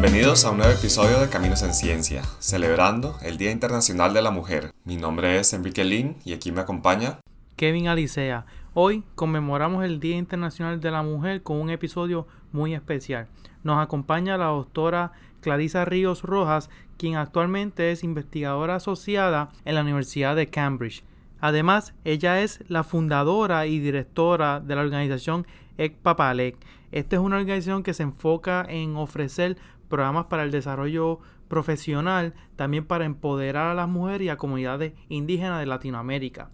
Bienvenidos a un nuevo episodio de Caminos en Ciencia, celebrando el Día Internacional de la Mujer. Mi nombre es Enrique Lin y aquí me acompaña Kevin Alicea. Hoy conmemoramos el Día Internacional de la Mujer con un episodio muy especial. Nos acompaña la doctora Clarisa Ríos Rojas, quien actualmente es investigadora asociada en la Universidad de Cambridge. Además, ella es la fundadora y directora de la organización ECPAPALEC. Esta es una organización que se enfoca en ofrecer programas para el desarrollo profesional, también para empoderar a las mujeres y a comunidades indígenas de Latinoamérica.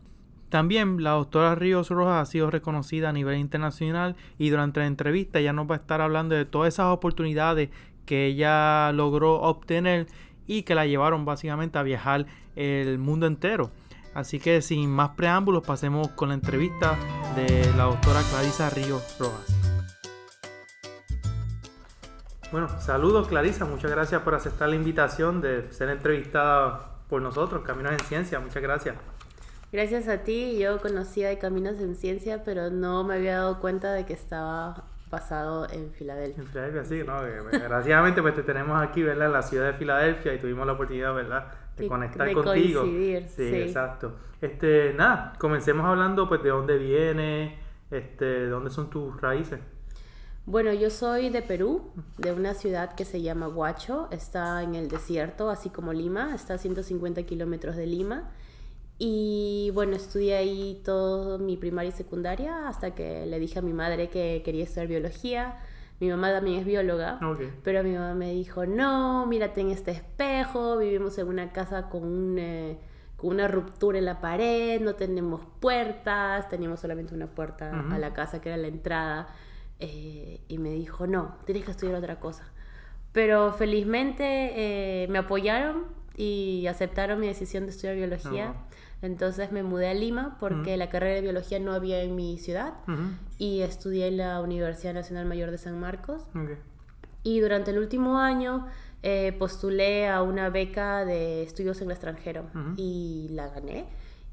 También la doctora Ríos Rojas ha sido reconocida a nivel internacional y durante la entrevista ya nos va a estar hablando de todas esas oportunidades que ella logró obtener y que la llevaron básicamente a viajar el mundo entero. Así que sin más preámbulos pasemos con la entrevista de la doctora Clarisa Ríos Rojas. Bueno, saludos Clarisa, muchas gracias por aceptar la invitación de ser entrevistada por nosotros, Caminos en Ciencia, muchas gracias. Gracias a ti, yo conocía de Caminos en Ciencia, pero no me había dado cuenta de que estaba basado en Filadelfia. En Filadelfia, sí, ¿no? Desgraciadamente pues te tenemos aquí, ¿verdad? En la ciudad de Filadelfia y tuvimos la oportunidad, ¿verdad? De conectar de contigo. Coincidir, sí, exacto. Este, nada, comencemos hablando pues de dónde viene, este, de dónde son tus raíces. Bueno, yo soy de Perú, de una ciudad que se llama Huacho, está en el desierto, así como Lima, está a 150 kilómetros de Lima. Y bueno, estudié ahí todo mi primaria y secundaria hasta que le dije a mi madre que quería estudiar biología. Mi mamá también es bióloga, pero mi mamá me dijo, no, mírate en este espejo, vivimos en una casa con, un, eh, con una ruptura en la pared, no tenemos puertas, teníamos solamente una puerta a la casa que era la entrada. Eh, y me dijo, no, tienes que estudiar otra cosa. Pero felizmente eh, me apoyaron y aceptaron mi decisión de estudiar biología. Ah, entonces me mudé a Lima porque la carrera de biología no había en mi ciudad y estudié en la Universidad Nacional Mayor de San Marcos. Y durante el último año eh, postulé a una beca de estudios en el extranjero y la gané.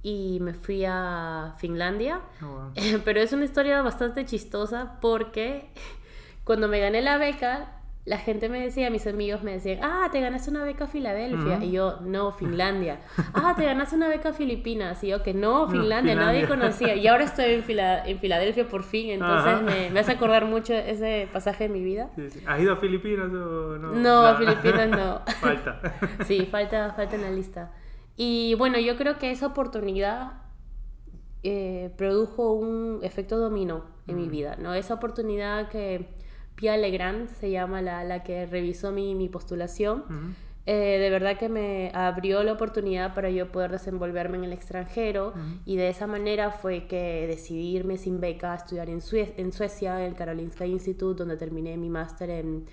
Y me fui a Finlandia. Oh, Pero es una historia bastante chistosa porque cuando me gané la beca, la gente me decía, mis amigos me decían, ah, te ganaste una beca a Filadelfia. Y yo, no, Finlandia. ah, te ganaste una beca a Filipinas. Y yo, que no, Finlandia, nadie conocía. Y ahora estoy en, en Filadelfia por fin. Entonces me, me, hace acordar mucho ese pasaje de mi vida. ¿Has ido a Filipinas o no? No, a Filipinas no. falta. sí, falta, falta en la lista. Y bueno, yo creo que esa oportunidad eh, produjo un efecto dominó en mi vida, ¿no? Esa oportunidad que Pia Legrand se llama la, la que revisó mi, mi postulación. Eh, de verdad que me abrió la oportunidad para yo poder desenvolverme en el extranjero y de esa manera fue que decidí irme sin beca a estudiar en, en Suecia, en el Karolinska Institute, donde terminé mi máster en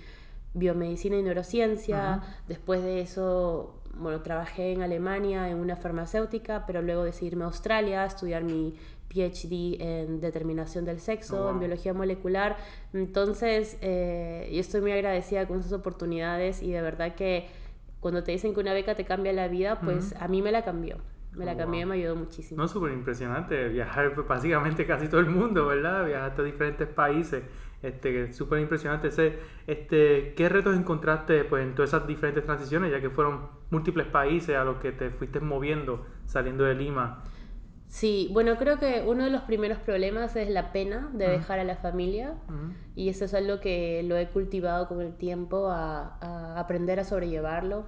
biomedicina y neurociencia. Después de eso, bueno, trabajé en Alemania en una farmacéutica, pero luego decidí irme a Australia a estudiar mi PhD en determinación del sexo, oh, en biología molecular. Entonces, eh, yo estoy muy agradecida con esas oportunidades y de verdad que cuando te dicen que una beca te cambia la vida, pues a mí me la cambió. Me la oh, cambió y me ayudó muchísimo. No, súper impresionante viajar básicamente casi todo el mundo, ¿verdad? Viajar a diferentes países. Este, súper impresionante. Este, ¿Qué retos encontraste pues, en todas esas diferentes transiciones, ya que fueron múltiples países a los que te fuiste moviendo saliendo de Lima? Sí, bueno, creo que uno de los primeros problemas es la pena de dejar a la familia y eso es algo que lo he cultivado con el tiempo a, aprender a sobrellevarlo.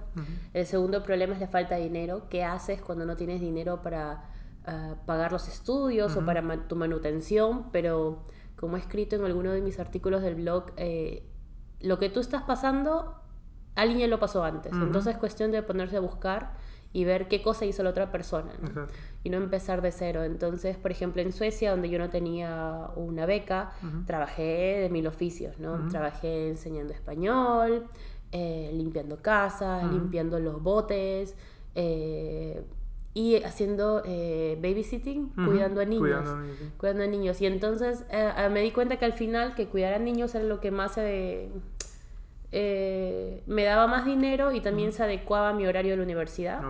El segundo problema es la falta de dinero. ¿Qué haces cuando no tienes dinero para ah, pagar los estudios o para tu manutención? Pero como he escrito en alguno de mis artículos del blog, eh, lo que tú estás pasando, alguien ya lo pasó antes. Entonces es cuestión de ponerse a buscar y ver qué cosa hizo la otra persona y no empezar de cero. Entonces, por ejemplo, en Suecia, donde yo no tenía una beca, trabajé de mil oficios, ¿no? Trabajé enseñando español, eh, limpiando casas, limpiando los botes. Eh, y haciendo eh, babysitting, cuidando a niños. Cuidando a niños. Y entonces me di cuenta que al final que cuidar a niños era lo que más se, eh, me daba más dinero y también se adecuaba a mi horario de la universidad.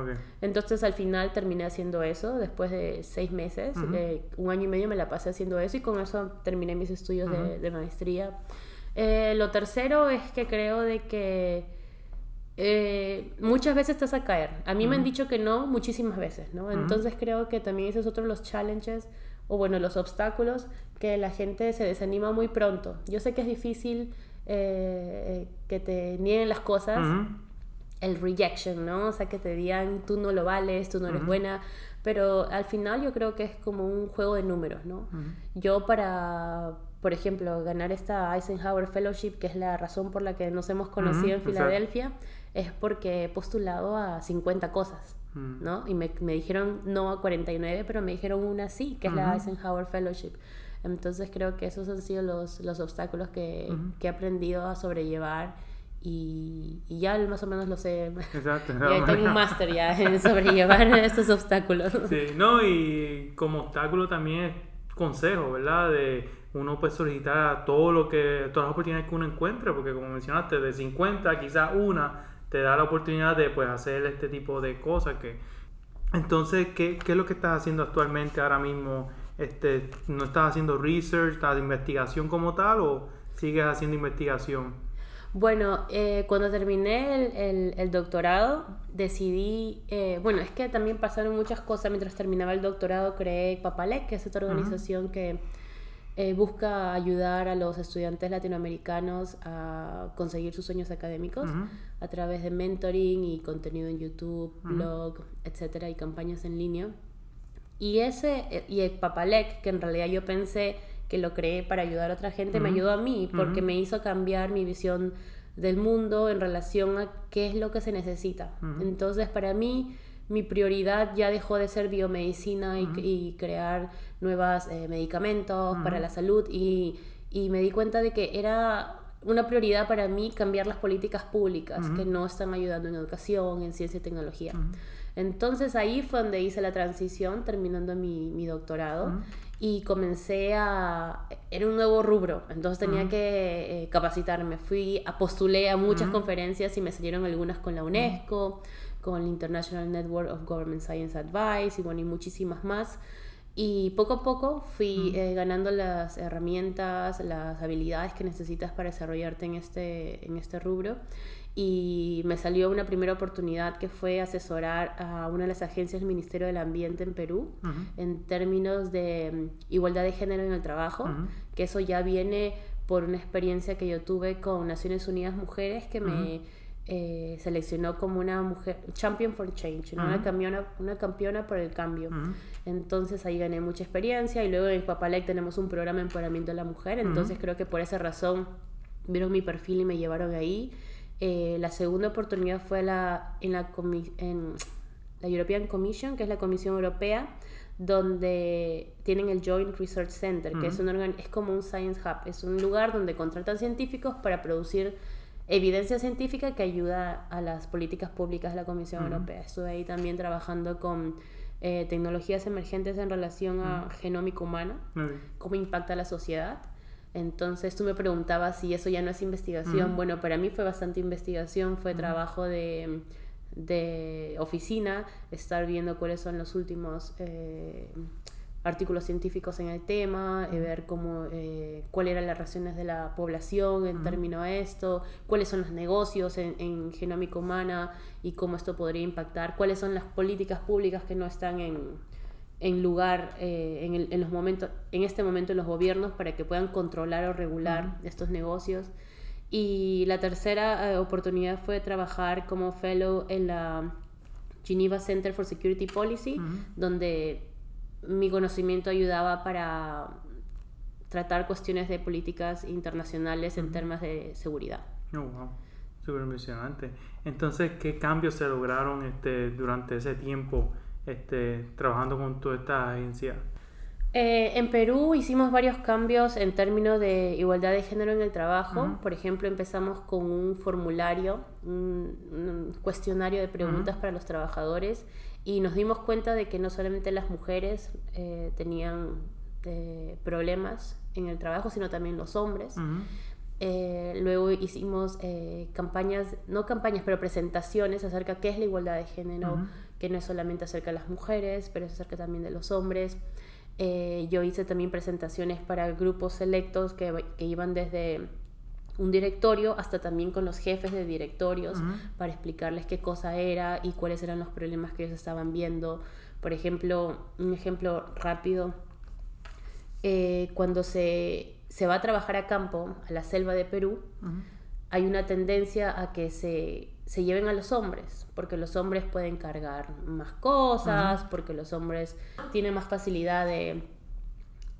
Entonces al final terminé haciendo eso, después de seis meses, eh, un año y medio me la pasé haciendo eso y con eso terminé mis estudios de, maestría. Eh, lo tercero es que creo de que eh, muchas veces estás a caer. A mí me han dicho que no muchísimas veces, ¿no? Entonces creo que también ese es otro de los challenges o bueno, los obstáculos que la gente se desanima muy pronto. Yo sé que es difícil eh, que te nieguen las cosas, el rejection, ¿no? O sea, que te digan tú no lo vales, tú no eres buena, pero al final yo creo que es como un juego de números, ¿no? Yo para, por ejemplo, ganar esta Eisenhower Fellowship, que es la razón por la que nos hemos conocido en Filadelfia, es porque he postulado a 50 cosas. ¿no? Y me, me, dijeron no a 49, pero me dijeron una sí, que es la Eisenhower Fellowship. Entonces creo que esos han sido los, los obstáculos que, que, he aprendido a sobrellevar y, y, ya más o menos lo sé. Exacto. ya tengo un máster ya en sobrellevar estos obstáculos. Sí, no, y como obstáculo también es consejo, ¿verdad? De uno puede solicitar a todo lo que, todas las oportunidades que uno encuentre, porque como mencionaste, de 50 quizás una te da la oportunidad de pues hacer este tipo de cosas que... Entonces, ¿qué, qué es lo que estás haciendo actualmente ahora mismo? Este, ¿No estás haciendo research, estás de investigación como tal o sigues haciendo investigación? Bueno, eh, cuando terminé el, el, el doctorado, decidí, eh, bueno, es que también pasaron muchas cosas mientras terminaba el doctorado, creé Papalec, que es esta organización que eh, busca ayudar a los estudiantes latinoamericanos a conseguir sus sueños académicos a través de mentoring y contenido en YouTube, blog, etcétera, y campañas en línea. Y ese, eh, y el Papalec, que en realidad yo pensé que lo creé para ayudar a otra gente, me ayudó a mí porque me hizo cambiar mi visión del mundo en relación a qué es lo que se necesita. Entonces, para mí, mi prioridad ya dejó de ser biomedicina y, crear nuevos eh, medicamentos para la salud. Y, me di cuenta de que era una prioridad para mí cambiar las políticas públicas que no están ayudando en educación, en ciencia y tecnología. Entonces ahí fue donde hice la transición terminando mi, doctorado y comencé a... Era un nuevo rubro, entonces tenía que eh, capacitarme. Fui, a, postulé a muchas conferencias y me salieron algunas con la UNESCO con el International Network of Government Science Advice y bueno, y muchísimas más. Y poco a poco fui eh, ganando las herramientas, las habilidades que necesitas para desarrollarte en este, en este rubro. Y me salió una primera oportunidad que fue asesorar a una de las agencias del Ministerio del Ambiente en Perú en términos de mm, igualdad de género en el trabajo, que eso ya viene por una experiencia que yo tuve con Naciones Unidas Mujeres que me eh, seleccionó como una mujer, champion for change, una, campeona, una campeona por el cambio. Entonces ahí gané mucha experiencia y luego en Papalec tenemos un programa de empoderamiento de la mujer, entonces creo que por esa razón vieron mi perfil y me llevaron ahí. Eh, la segunda oportunidad fue la, en, la en la European Commission, que es la Comisión Europea, donde tienen el Joint Research Center, que es, un es como un Science Hub, es un lugar donde contratan científicos para producir evidencia científica que ayuda a las políticas públicas de la Comisión Europea. Estuve ahí también trabajando con eh, tecnologías emergentes en relación a genómica humana, cómo impacta la sociedad. Entonces tú me preguntabas si eso ya no es investigación. Bueno, para mí fue bastante investigación, fue trabajo de, de, oficina, estar viendo cuáles son los últimos... Eh, artículos científicos en el tema, eh, ver cómo, eh, cuáles eran las reacciones de la población en términos a esto, cuáles son los negocios en, en, genómica humana y cómo esto podría impactar, cuáles son las políticas públicas que no están en, en lugar eh, en, el, en, los momentos, en este momento en los gobiernos para que puedan controlar o regular estos negocios. Y la tercera oportunidad fue trabajar como fellow en la Geneva Center for Security Policy, donde mi conocimiento ayudaba para tratar cuestiones de políticas internacionales en temas de seguridad. Oh, wow. Súper impresionante. Entonces, ¿qué cambios se lograron este, durante ese tiempo este, trabajando con toda esta agencia? Eh, en Perú hicimos varios cambios en términos de igualdad de género en el trabajo. Por ejemplo, empezamos con un formulario, un, cuestionario de preguntas para los trabajadores y nos dimos cuenta de que no solamente las mujeres eh, tenían eh, problemas en el trabajo, sino también los hombres. Eh, luego hicimos campañas, no campañas, pero presentaciones acerca de qué es la igualdad de género, que no es solamente acerca de las mujeres, pero es acerca también de los hombres. yo hice también presentaciones para grupos selectos que, que iban desde un directorio, hasta también con los jefes de directorios, para explicarles qué cosa era y cuáles eran los problemas que ellos estaban viendo. Por ejemplo, un ejemplo rápido, eh, cuando se, se, va a trabajar a campo, a la selva de Perú, hay una tendencia a que se, se, lleven a los hombres, porque los hombres pueden cargar más cosas, porque los hombres tienen más facilidad de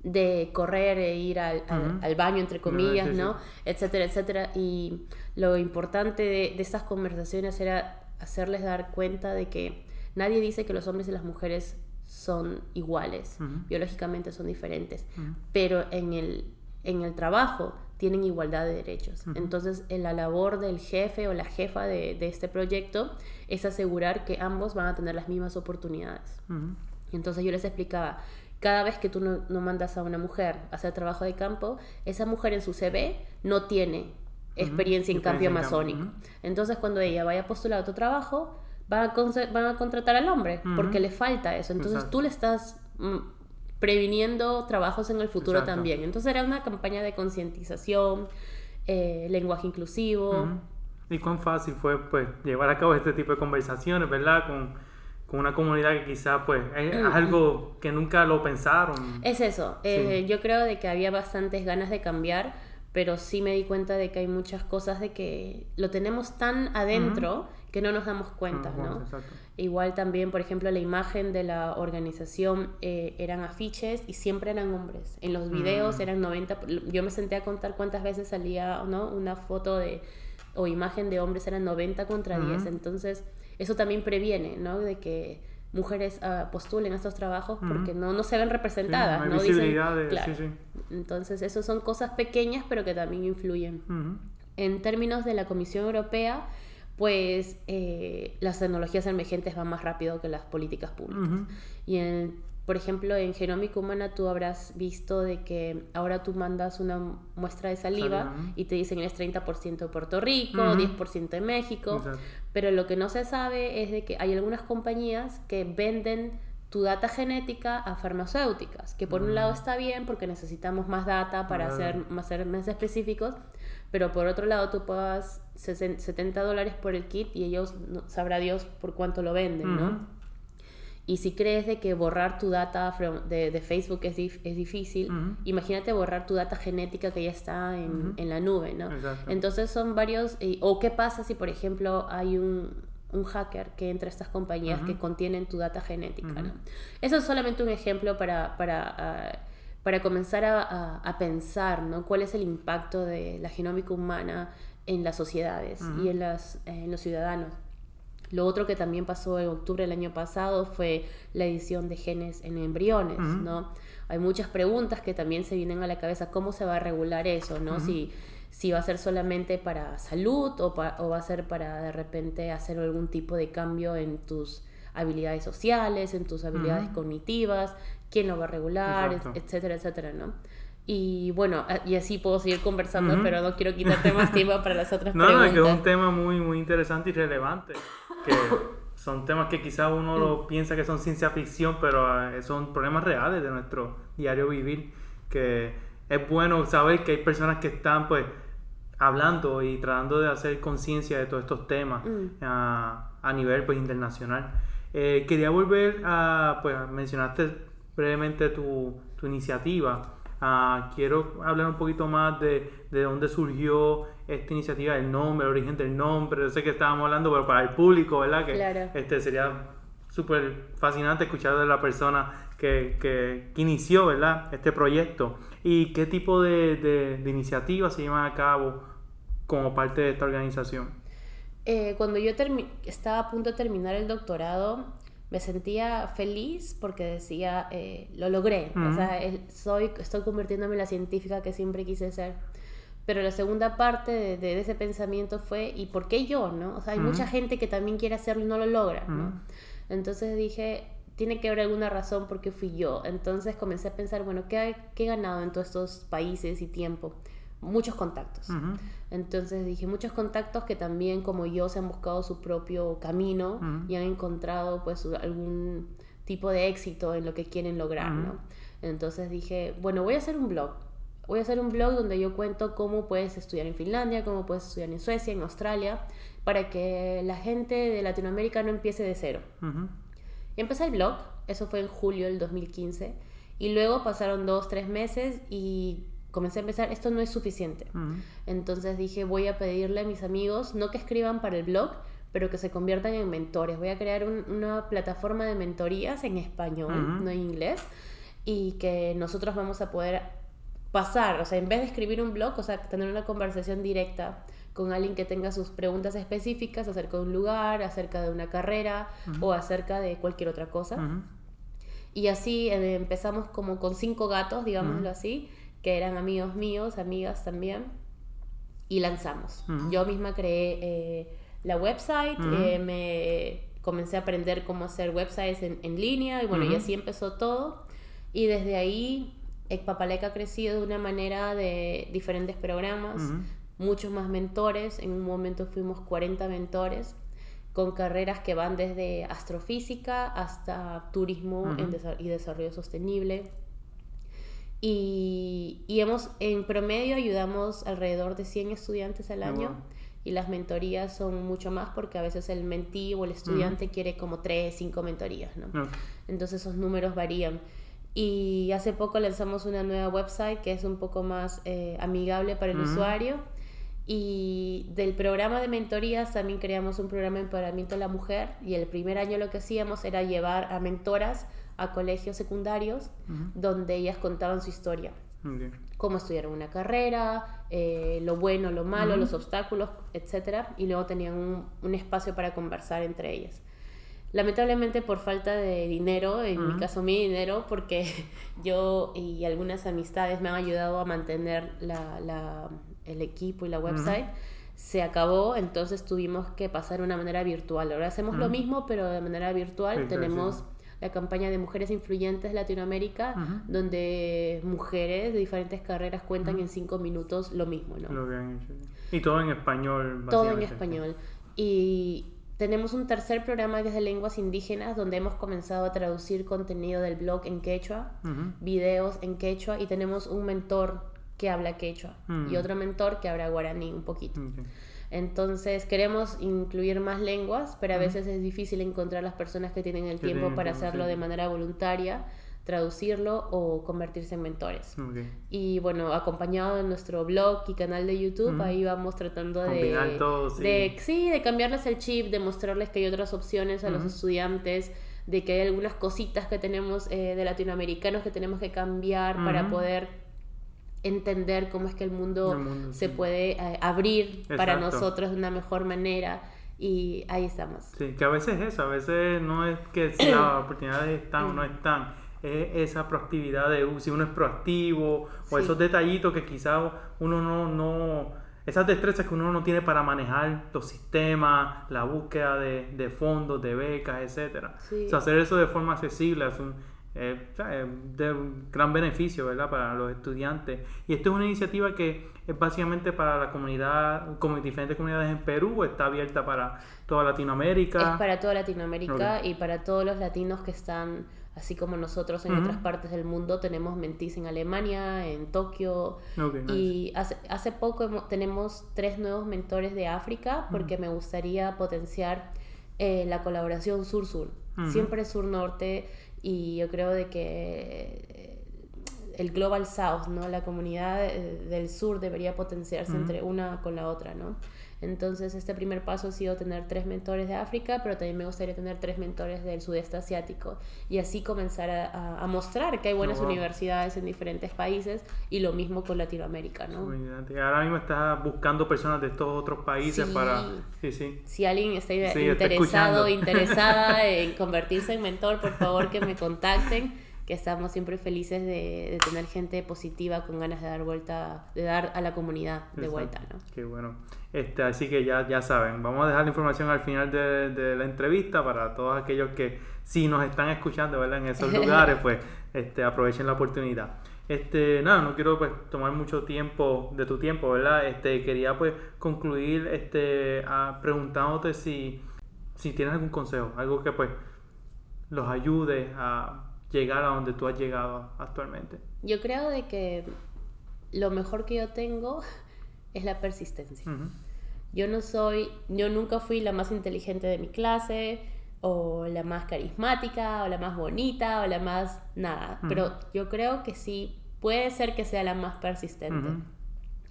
de correr e ir al, al, baño, entre comillas, ¿no? Etcétera, etcétera. Y lo importante de, de, estas conversaciones era hacerles dar cuenta de que nadie dice que los hombres y las mujeres son iguales, biológicamente son diferentes, pero en el, en el trabajo tienen igualdad de derechos. Entonces, en la labor del jefe o la jefa de, de, este proyecto es asegurar que ambos van a tener las mismas oportunidades. Entonces yo les explicaba, cada vez que tú no, mandas a una mujer a hacer trabajo de campo, esa mujer en su CV no tiene experiencia en cambio amazónico. Entonces, cuando ella vaya a postular otro trabajo, van a, van a contratar al hombre porque le falta eso. Entonces, tú le estás mm, previniendo trabajos en el futuro también. Entonces, era una campaña de concientización, eh, lenguaje inclusivo. ¿Y cuán fácil fue pues llevar a cabo este tipo de conversaciones, verdad? Con una comunidad que quizá pues es mm, algo que nunca lo pensaron. Es eso, eh, yo creo de que había bastantes ganas de cambiar, pero sí me di cuenta de que hay muchas cosas de que lo tenemos tan adentro que no nos damos cuenta, ¿no? Igual también, por ejemplo, la imagen de la organización eh, eran afiches y siempre eran hombres. En los videos mm. eran 90, yo me senté a contar cuántas veces salía, ¿no? Una foto de o imagen de hombres eran 90 contra 10, entonces eso también previene, ¿no? De que mujeres uh, postulen a estos trabajos porque no, no se ven representadas, ¿no? Dicen, claro. sí, Entonces, eso son cosas pequeñas pero que también influyen. En términos de la Comisión Europea, pues eh, las tecnologías emergentes van más rápido que las políticas públicas. Y en por ejemplo, en Genómica Humana tú habrás visto de que ahora tú mandas una muestra de saliva y te dicen es 30% de Puerto Rico, 10% de México, pero lo que no se sabe es de que hay algunas compañías que venden tu data genética a farmacéuticas, que por un lado está bien porque necesitamos más data para hacer, ser más específicos, pero por otro lado tú pagas 70 dólares por el kit y ellos, sabrá Dios por cuánto lo venden, ¿no? Y si crees de que borrar tu data de, de, Facebook es, es difícil, imagínate borrar tu data genética que ya está en, en la nube, ¿no? Entonces son varios... o qué pasa si, por ejemplo, hay un, un hacker que entra a estas compañías que contienen tu data genética, ¿no? Eso es solamente un ejemplo para... para ah, para comenzar a, a, pensar ¿no? cuál es el impacto de la genómica humana en las sociedades y en, las, en los ciudadanos. Lo otro que también pasó en octubre del año pasado fue la edición de genes en embriones, ¿no? Hay muchas preguntas que también se vienen a la cabeza, ¿cómo se va a regular eso, ¿no? si, si va a ser solamente para salud o, o va a ser para de repente hacer algún tipo de cambio en tus habilidades sociales, en tus habilidades cognitivas, quién lo va a regular, etcétera, etcétera, ¿no? Y bueno, y así puedo seguir conversando, pero no quiero quitarte más tiempo para las otras preguntas. No, es que es un tema muy, muy interesante y relevante que son temas que quizás uno lo piensa que son ciencia ficción, pero eh, son problemas reales de nuestro diario vivir, que es bueno saber que hay personas que están pues hablando y tratando de hacer conciencia de todos estos temas mm. a, nivel pues internacional. Eh, quería volver a, pues mencionaste brevemente tu, tu iniciativa. Ah, quiero hablar un poquito más de, de dónde surgió esta iniciativa, el nombre, el origen del nombre. Yo sé que estábamos hablando, pero para el público, ¿verdad? Que este sería súper fascinante escuchar de la persona que, que, inició, ¿verdad? Este proyecto. ¿Y qué tipo de, de, iniciativas se llevan a cabo como parte de esta organización? Eh, cuando yo estaba a punto de terminar el doctorado, me sentía feliz porque decía, eh, lo logré, o sea, soy, estoy convirtiéndome en la científica que siempre quise ser. Pero la segunda parte de, ese pensamiento fue, ¿y por qué yo? ¿no? O sea, hay mucha gente que también quiere hacerlo y no lo logra. ¿no? Entonces dije, tiene que haber alguna razón por qué fui yo. Entonces comencé a pensar, bueno, ¿qué, qué he ganado en todos estos países y tiempo? muchos contactos. Entonces dije, muchos contactos que también como yo se han buscado su propio camino y han encontrado pues algún tipo de éxito en lo que quieren lograr, ¿no? Entonces dije, bueno, voy a hacer un blog. Voy a hacer un blog donde yo cuento cómo puedes estudiar en Finlandia, cómo puedes estudiar en Suecia, en Australia, para que la gente de Latinoamérica no empiece de cero. Y empecé el blog, eso fue en julio del 2015, y luego pasaron dos, tres meses y comencé a empezar, esto no es suficiente. Entonces dije, voy a pedirle a mis amigos, no que escriban para el blog, pero que se conviertan en mentores. Voy a crear una plataforma de mentorías en español, no en inglés, y que nosotros vamos a poder pasar, o sea, en vez de escribir un blog, o sea, tener una conversación directa con alguien que tenga sus preguntas específicas acerca de un lugar, acerca de una carrera o acerca de cualquier otra cosa. Y así eh, empezamos como con cinco gatos, digámoslo así, que eran amigos míos, amigas también, y lanzamos. Yo misma creé eh, la website, eh, me comencé a aprender cómo hacer websites en, en línea y bueno, y así empezó todo. Y desde ahí Ecpapalec ha crecido de una manera de diferentes programas, muchos más mentores, en un momento fuimos 40 mentores con carreras que van desde astrofísica hasta turismo y desarrollo sostenible. Y, hemos, en promedio ayudamos alrededor de 100 estudiantes al año. Y las mentorías son mucho más porque a veces el mentí o el estudiante quiere como 3, 5 mentorías, ¿no? Entonces esos números varían. Y hace poco lanzamos una nueva website que es un poco más eh, amigable para el usuario. Y del programa de mentorías también creamos un programa de empoderamiento a la mujer. Y el primer año lo que hacíamos era llevar a mentoras a colegios secundarios donde ellas contaban su historia. Cómo estudiaron una carrera, eh, lo bueno, lo malo, los obstáculos, etc. Y luego tenían un, un espacio para conversar entre ellas. Lamentablemente por falta de dinero, en mi caso mi dinero, porque yo y algunas amistades me han ayudado a mantener la, el equipo y la website, se acabó, entonces tuvimos que pasar de una manera virtual. Ahora hacemos lo mismo, pero de manera virtual. Tenemos la campaña de Mujeres Influyentes Latinoamérica, donde mujeres de diferentes carreras cuentan en cinco minutos lo mismo, ¿no? Lo que han hecho. Y todo en español. Todo en español. Y tenemos un tercer programa que es de lenguas indígenas, donde hemos comenzado a traducir contenido del blog en quechua, videos en quechua, y tenemos un mentor que habla quechua y otro mentor que habla guaraní un poquito. Entonces queremos incluir más lenguas, pero a veces es difícil encontrar las personas que tienen el tiempo para hacerlo de manera voluntaria traducirlo o convertirse en mentores. Y bueno, acompañado de nuestro blog y canal de YouTube, ahí vamos tratando de, de, sí, de cambiarles el chip, de mostrarles que hay otras opciones a los estudiantes, de que hay algunas cositas que tenemos eh, de latinoamericanos que tenemos que cambiar para poder entender cómo es que el mundo, se puede eh, abrir para nosotros de una mejor manera. Y ahí estamos. Sí, que a veces es eso, a veces no es que las oportunidades están o no están, esa proactividad de uh, si uno es proactivo o esos detallitos que quizás uno no, no, esas destrezas que uno no tiene para manejar los sistemas, la búsqueda de, de fondos, de becas, etcétera. O sea, hacer eso de forma accesible es un, eh, de gran beneficio ¿verdad? para los estudiantes. Y esto es una iniciativa que es básicamente para la comunidad, como diferentes comunidades en Perú, está abierta para toda Latinoamérica. Es para toda Latinoamérica y para todos los latinos que están así como nosotros en otras partes del mundo tenemos mentis en Alemania, en Tokio. y hace, hace poco tenemos tres nuevos mentores de África porque me gustaría potenciar eh, la colaboración sur-sur. Siempre sur-norte y yo creo de que eh, el Global South, ¿no? La comunidad eh, del sur debería potenciarse entre una con la otra, ¿no? Entonces, este primer paso ha sido tener tres mentores de África, pero también me gustaría tener tres mentores del sudeste asiático y así comenzar a, mostrar que hay buenas universidades en diferentes países y lo mismo con Latinoamérica, ¿no? Ahora mismo estás buscando personas de estos otros países para... Sí, sí. Si alguien está interesado, interesada en convertirse en mentor, por favor que me contacten que estamos siempre felices de, tener gente positiva con ganas de dar vuelta, de dar a la comunidad de vuelta, ¿no? Qué bueno. Este, así que ya, ya saben, vamos a dejar la información al final de, de la entrevista para todos aquellos que si nos están escuchando ¿verdad? en esos lugares, pues este, aprovechen la oportunidad. Este, nada, no quiero pues tomar mucho tiempo de tu tiempo, ¿verdad? Este, quería pues concluir este, a, preguntándote si, si tienes algún consejo, algo que pues los ayude a llegar a donde tú has llegado actualmente? Yo creo de que lo mejor que yo tengo es la persistencia. Yo no soy, yo nunca fui la más inteligente de mi clase, o la más carismática, o la más bonita, o la más nada. Pero yo creo que sí, puede ser que sea la más persistente.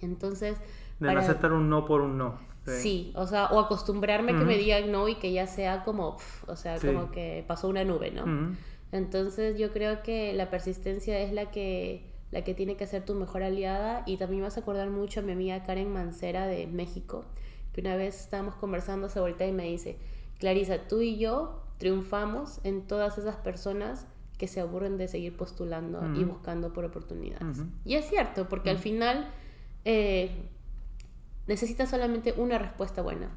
Entonces... De no aceptar un no por un no. Sí. o sea, o acostumbrarme a que me digan no y que ya sea como, o sea, como que pasó una nube, ¿no? Entonces yo creo que la persistencia es la que la que tiene que ser tu mejor aliada. Y también vas a acordar mucho a mi amiga Karen Mancera de México, que una vez estábamos conversando, se voltea y me dice, Clarisa, tú y yo triunfamos en todas esas personas que se aburren de seguir postulando y buscando por oportunidades. Y es cierto, porque al final eh, necesitas solamente una respuesta buena,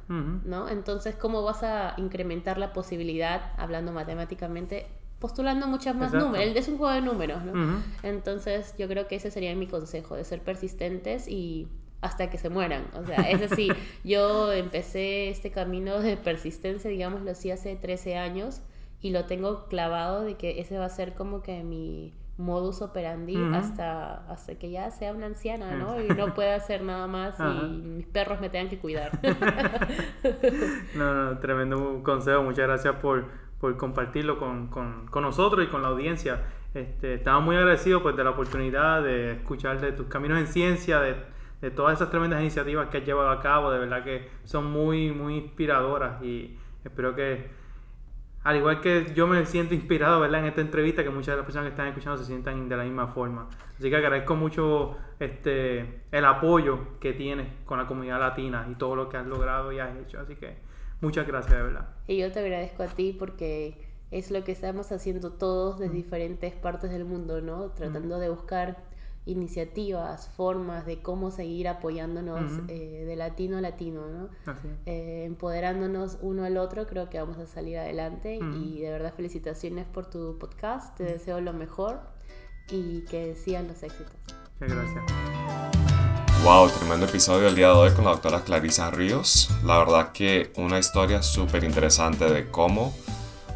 ¿no? Entonces, ¿cómo vas a incrementar la posibilidad, hablando matemáticamente, postulando muchas más números. Es un juego de números, ¿no? Entonces yo creo que ese sería mi consejo, de ser persistentes y hasta que se mueran. O sea, es decir, yo empecé este camino de persistencia, digámoslo así, hace 13 años y lo tengo clavado de que ese va a ser como que mi modus operandi hasta, hasta que ya sea una anciana, ¿no? Y no pueda hacer nada más y mis perros me tengan que cuidar. no, no, tremendo consejo. Muchas gracias por por compartirlo con, nosotros y con la audiencia. Este, estamos muy agradecidos pues, de la oportunidad de escuchar de tus caminos en ciencia, de, todas esas tremendas iniciativas que has llevado a cabo. De verdad que son muy, muy inspiradoras y espero que, al igual que yo me siento inspirado ¿verdad? en esta entrevista, que muchas de las personas que están escuchando se sientan de la misma forma. Así que agradezco mucho este, el apoyo que tienes con la comunidad latina y todo lo que has logrado y has hecho. Así que Muchas gracias, de verdad. Y yo te agradezco a ti porque es lo que estamos haciendo todos de diferentes partes del mundo, ¿no? Tratando de buscar iniciativas, formas de cómo seguir apoyándonos eh, de latino a latino, ¿no? Eh, empoderándonos uno al otro, creo que vamos a salir adelante y de verdad felicitaciones por tu podcast, te deseo lo mejor y que sigan los éxitos. Muchas gracias. Wow, tremendo episodio el día de hoy con la doctora Clarisa Ríos. La verdad que una historia súper interesante de cómo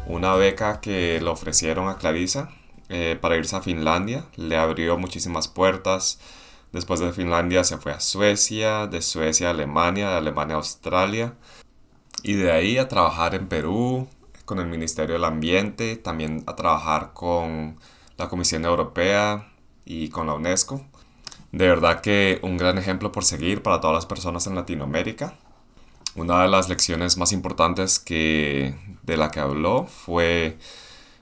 una beca que le ofrecieron a Clarisa eh, para irse a Finlandia le abrió muchísimas puertas. Después de Finlandia se fue a Suecia, de Suecia a Alemania, de Alemania a Australia y de ahí a trabajar en Perú con el Ministerio del Ambiente, también a trabajar con la Comisión Europea y con la UNESCO. De verdad que un gran ejemplo por seguir para todas las personas en Latinoamérica. Una de las lecciones más importantes que, de la que habló fue,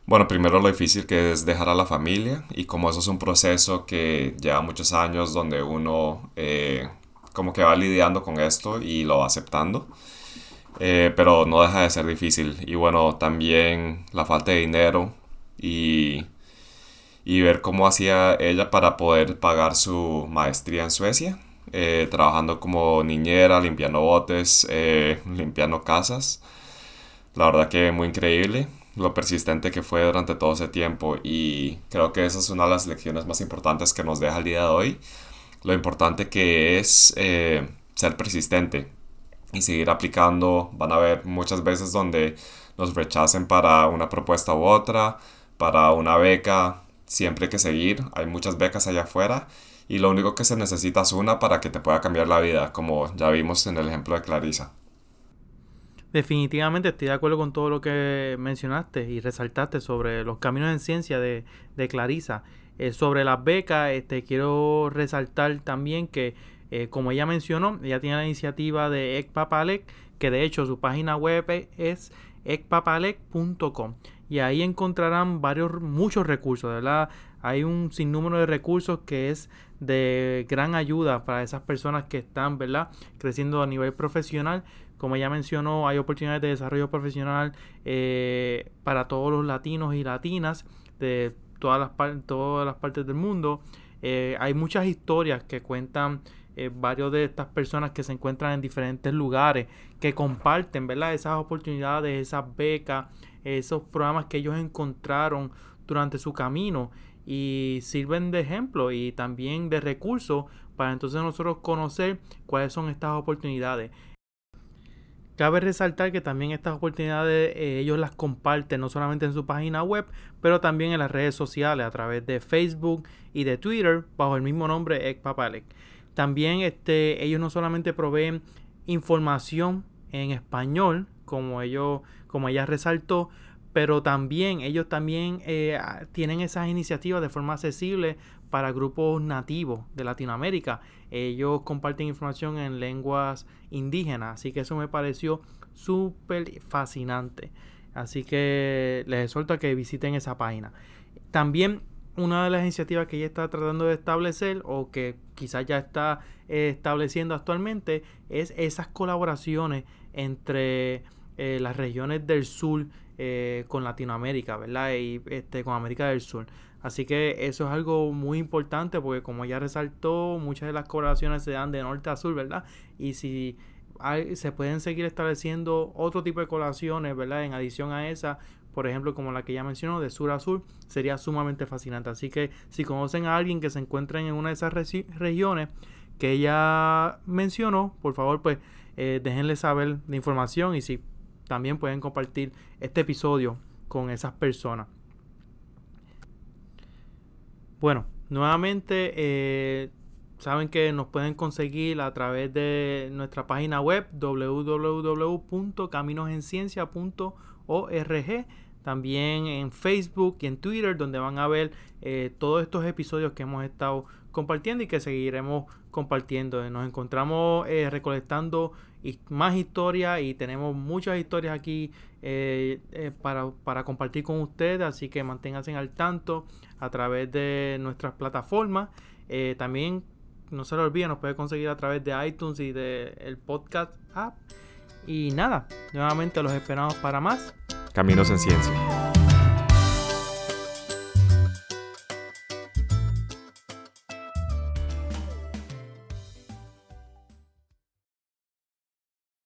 bueno, primero lo difícil que es dejar a la familia y como eso es un proceso que lleva muchos años donde uno eh, como que va lidiando con esto y lo va aceptando. Eh, pero no deja de ser difícil. Y bueno, también la falta de dinero y y ver cómo hacía ella para poder pagar su maestría en Suecia, eh, trabajando como niñera, limpiando botes, eh, limpiando casas. La verdad que muy increíble lo persistente que fue durante todo ese tiempo y creo que esa es una de las lecciones más importantes que nos deja el día de hoy. Lo importante que es eh, ser persistente y seguir aplicando. Van a haber muchas veces donde nos rechacen para una propuesta u otra, para una beca, siempre hay que seguir, hay muchas becas allá afuera y lo único que se necesita es una para que te pueda cambiar la vida, como ya vimos en el ejemplo de Clarisa. Definitivamente estoy de acuerdo con todo lo que mencionaste y resaltaste sobre los caminos en ciencia de, de Clarisa. Eh, sobre las becas, este, quiero resaltar también que, eh, como ella mencionó, ella tiene la iniciativa de ECPAPALEC, que de hecho su página web es ecpapalec.com y ahí encontrarán varios, muchos recursos, ¿verdad? Hay un sinnúmero de recursos que es de gran ayuda para esas personas que están, ¿verdad? Creciendo a nivel profesional. Como ya mencionó, hay oportunidades de desarrollo profesional eh, para todos los latinos y latinas de todas las, todas las partes del mundo. Eh, hay muchas historias que cuentan eh, varios de estas personas que se encuentran en diferentes lugares, que comparten, ¿verdad? Esas oportunidades, esas becas, esos programas que ellos encontraron durante su camino y sirven de ejemplo y también de recurso para entonces nosotros conocer cuáles son estas oportunidades. Cabe resaltar que también estas oportunidades eh, ellos las comparten no solamente en su página web, pero también en las redes sociales a través de Facebook y de Twitter bajo el mismo nombre Ekpapalek. También este, ellos no solamente proveen información en español, como ellos, como ella resaltó, pero también ellos también eh, tienen esas iniciativas de forma accesible para grupos nativos de Latinoamérica. Ellos comparten información en lenguas indígenas, así que eso me pareció súper fascinante. Así que les exhorto a que visiten esa página. También una de las iniciativas que ella está tratando de establecer o que quizás ya está eh, estableciendo actualmente es esas colaboraciones entre eh, las regiones del sur eh, con Latinoamérica, ¿verdad? Y este, con América del Sur. Así que eso es algo muy importante porque como ya resaltó, muchas de las colaboraciones se dan de norte a sur, ¿verdad? Y si se pueden seguir estableciendo otro tipo de colaboraciones, ¿verdad? En adición a esa, por ejemplo, como la que ya mencionó, de sur a sur, sería sumamente fascinante. Así que si conocen a alguien que se encuentre en una de esas regiones que ella mencionó, por favor, pues eh, déjenle saber la información y si también pueden compartir este episodio con esas personas. Bueno, nuevamente eh, saben que nos pueden conseguir a través de nuestra página web www.caminosenciencia.org también en Facebook y en Twitter donde van a ver eh, todos estos episodios que hemos estado compartiendo y que seguiremos compartiendo. Nos encontramos eh, recolectando más historias y tenemos muchas historias aquí eh, eh, para, compartir con ustedes, así que manténganse al tanto a través de nuestras plataformas. también no se lo olviden, nos puede conseguir a través de iTunes y del el podcast app. Y nada, nuevamente los esperamos para más. Caminos en Ciencia.